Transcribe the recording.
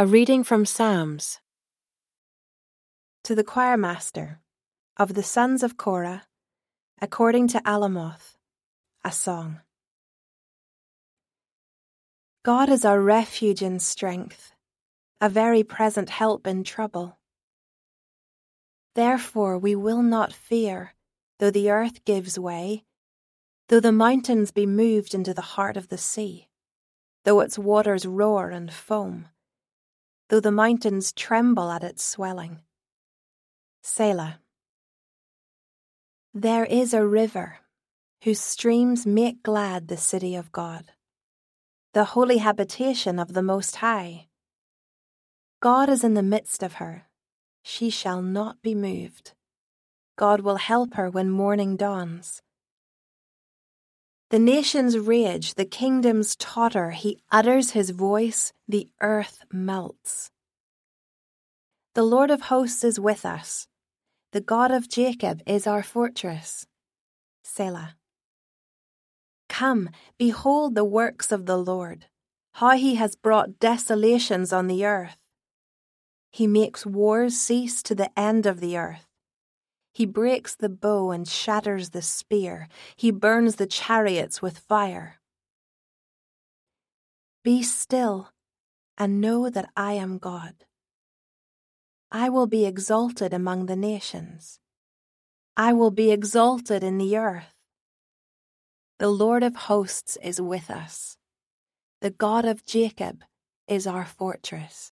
A reading from Psalms. To the choir master of the sons of Korah, according to Alamoth, a song. God is our refuge and strength, a very present help in trouble. Therefore we will not fear, though the earth gives way, though the mountains be moved into the heart of the sea, though its waters roar and foam though the mountains tremble at its swelling. Selah. There is a river whose streams make glad the city of God, the holy habitation of the Most High. God is in the midst of her. She shall not be moved. God will help her when morning dawns. The nations rage, the kingdoms totter. He utters his voice, the earth melts. The Lord of hosts is with us. The God of Jacob is our fortress. Selah. Come, behold the works of the Lord, how he has brought desolations on the earth. He makes wars cease to the end of the earth. He breaks the bow and shatters the spear. He burns the chariots with fire. Be still and know that I am God. I will be exalted among the nations. I will be exalted in the earth. The Lord of hosts is with us. The God of Jacob is our fortress.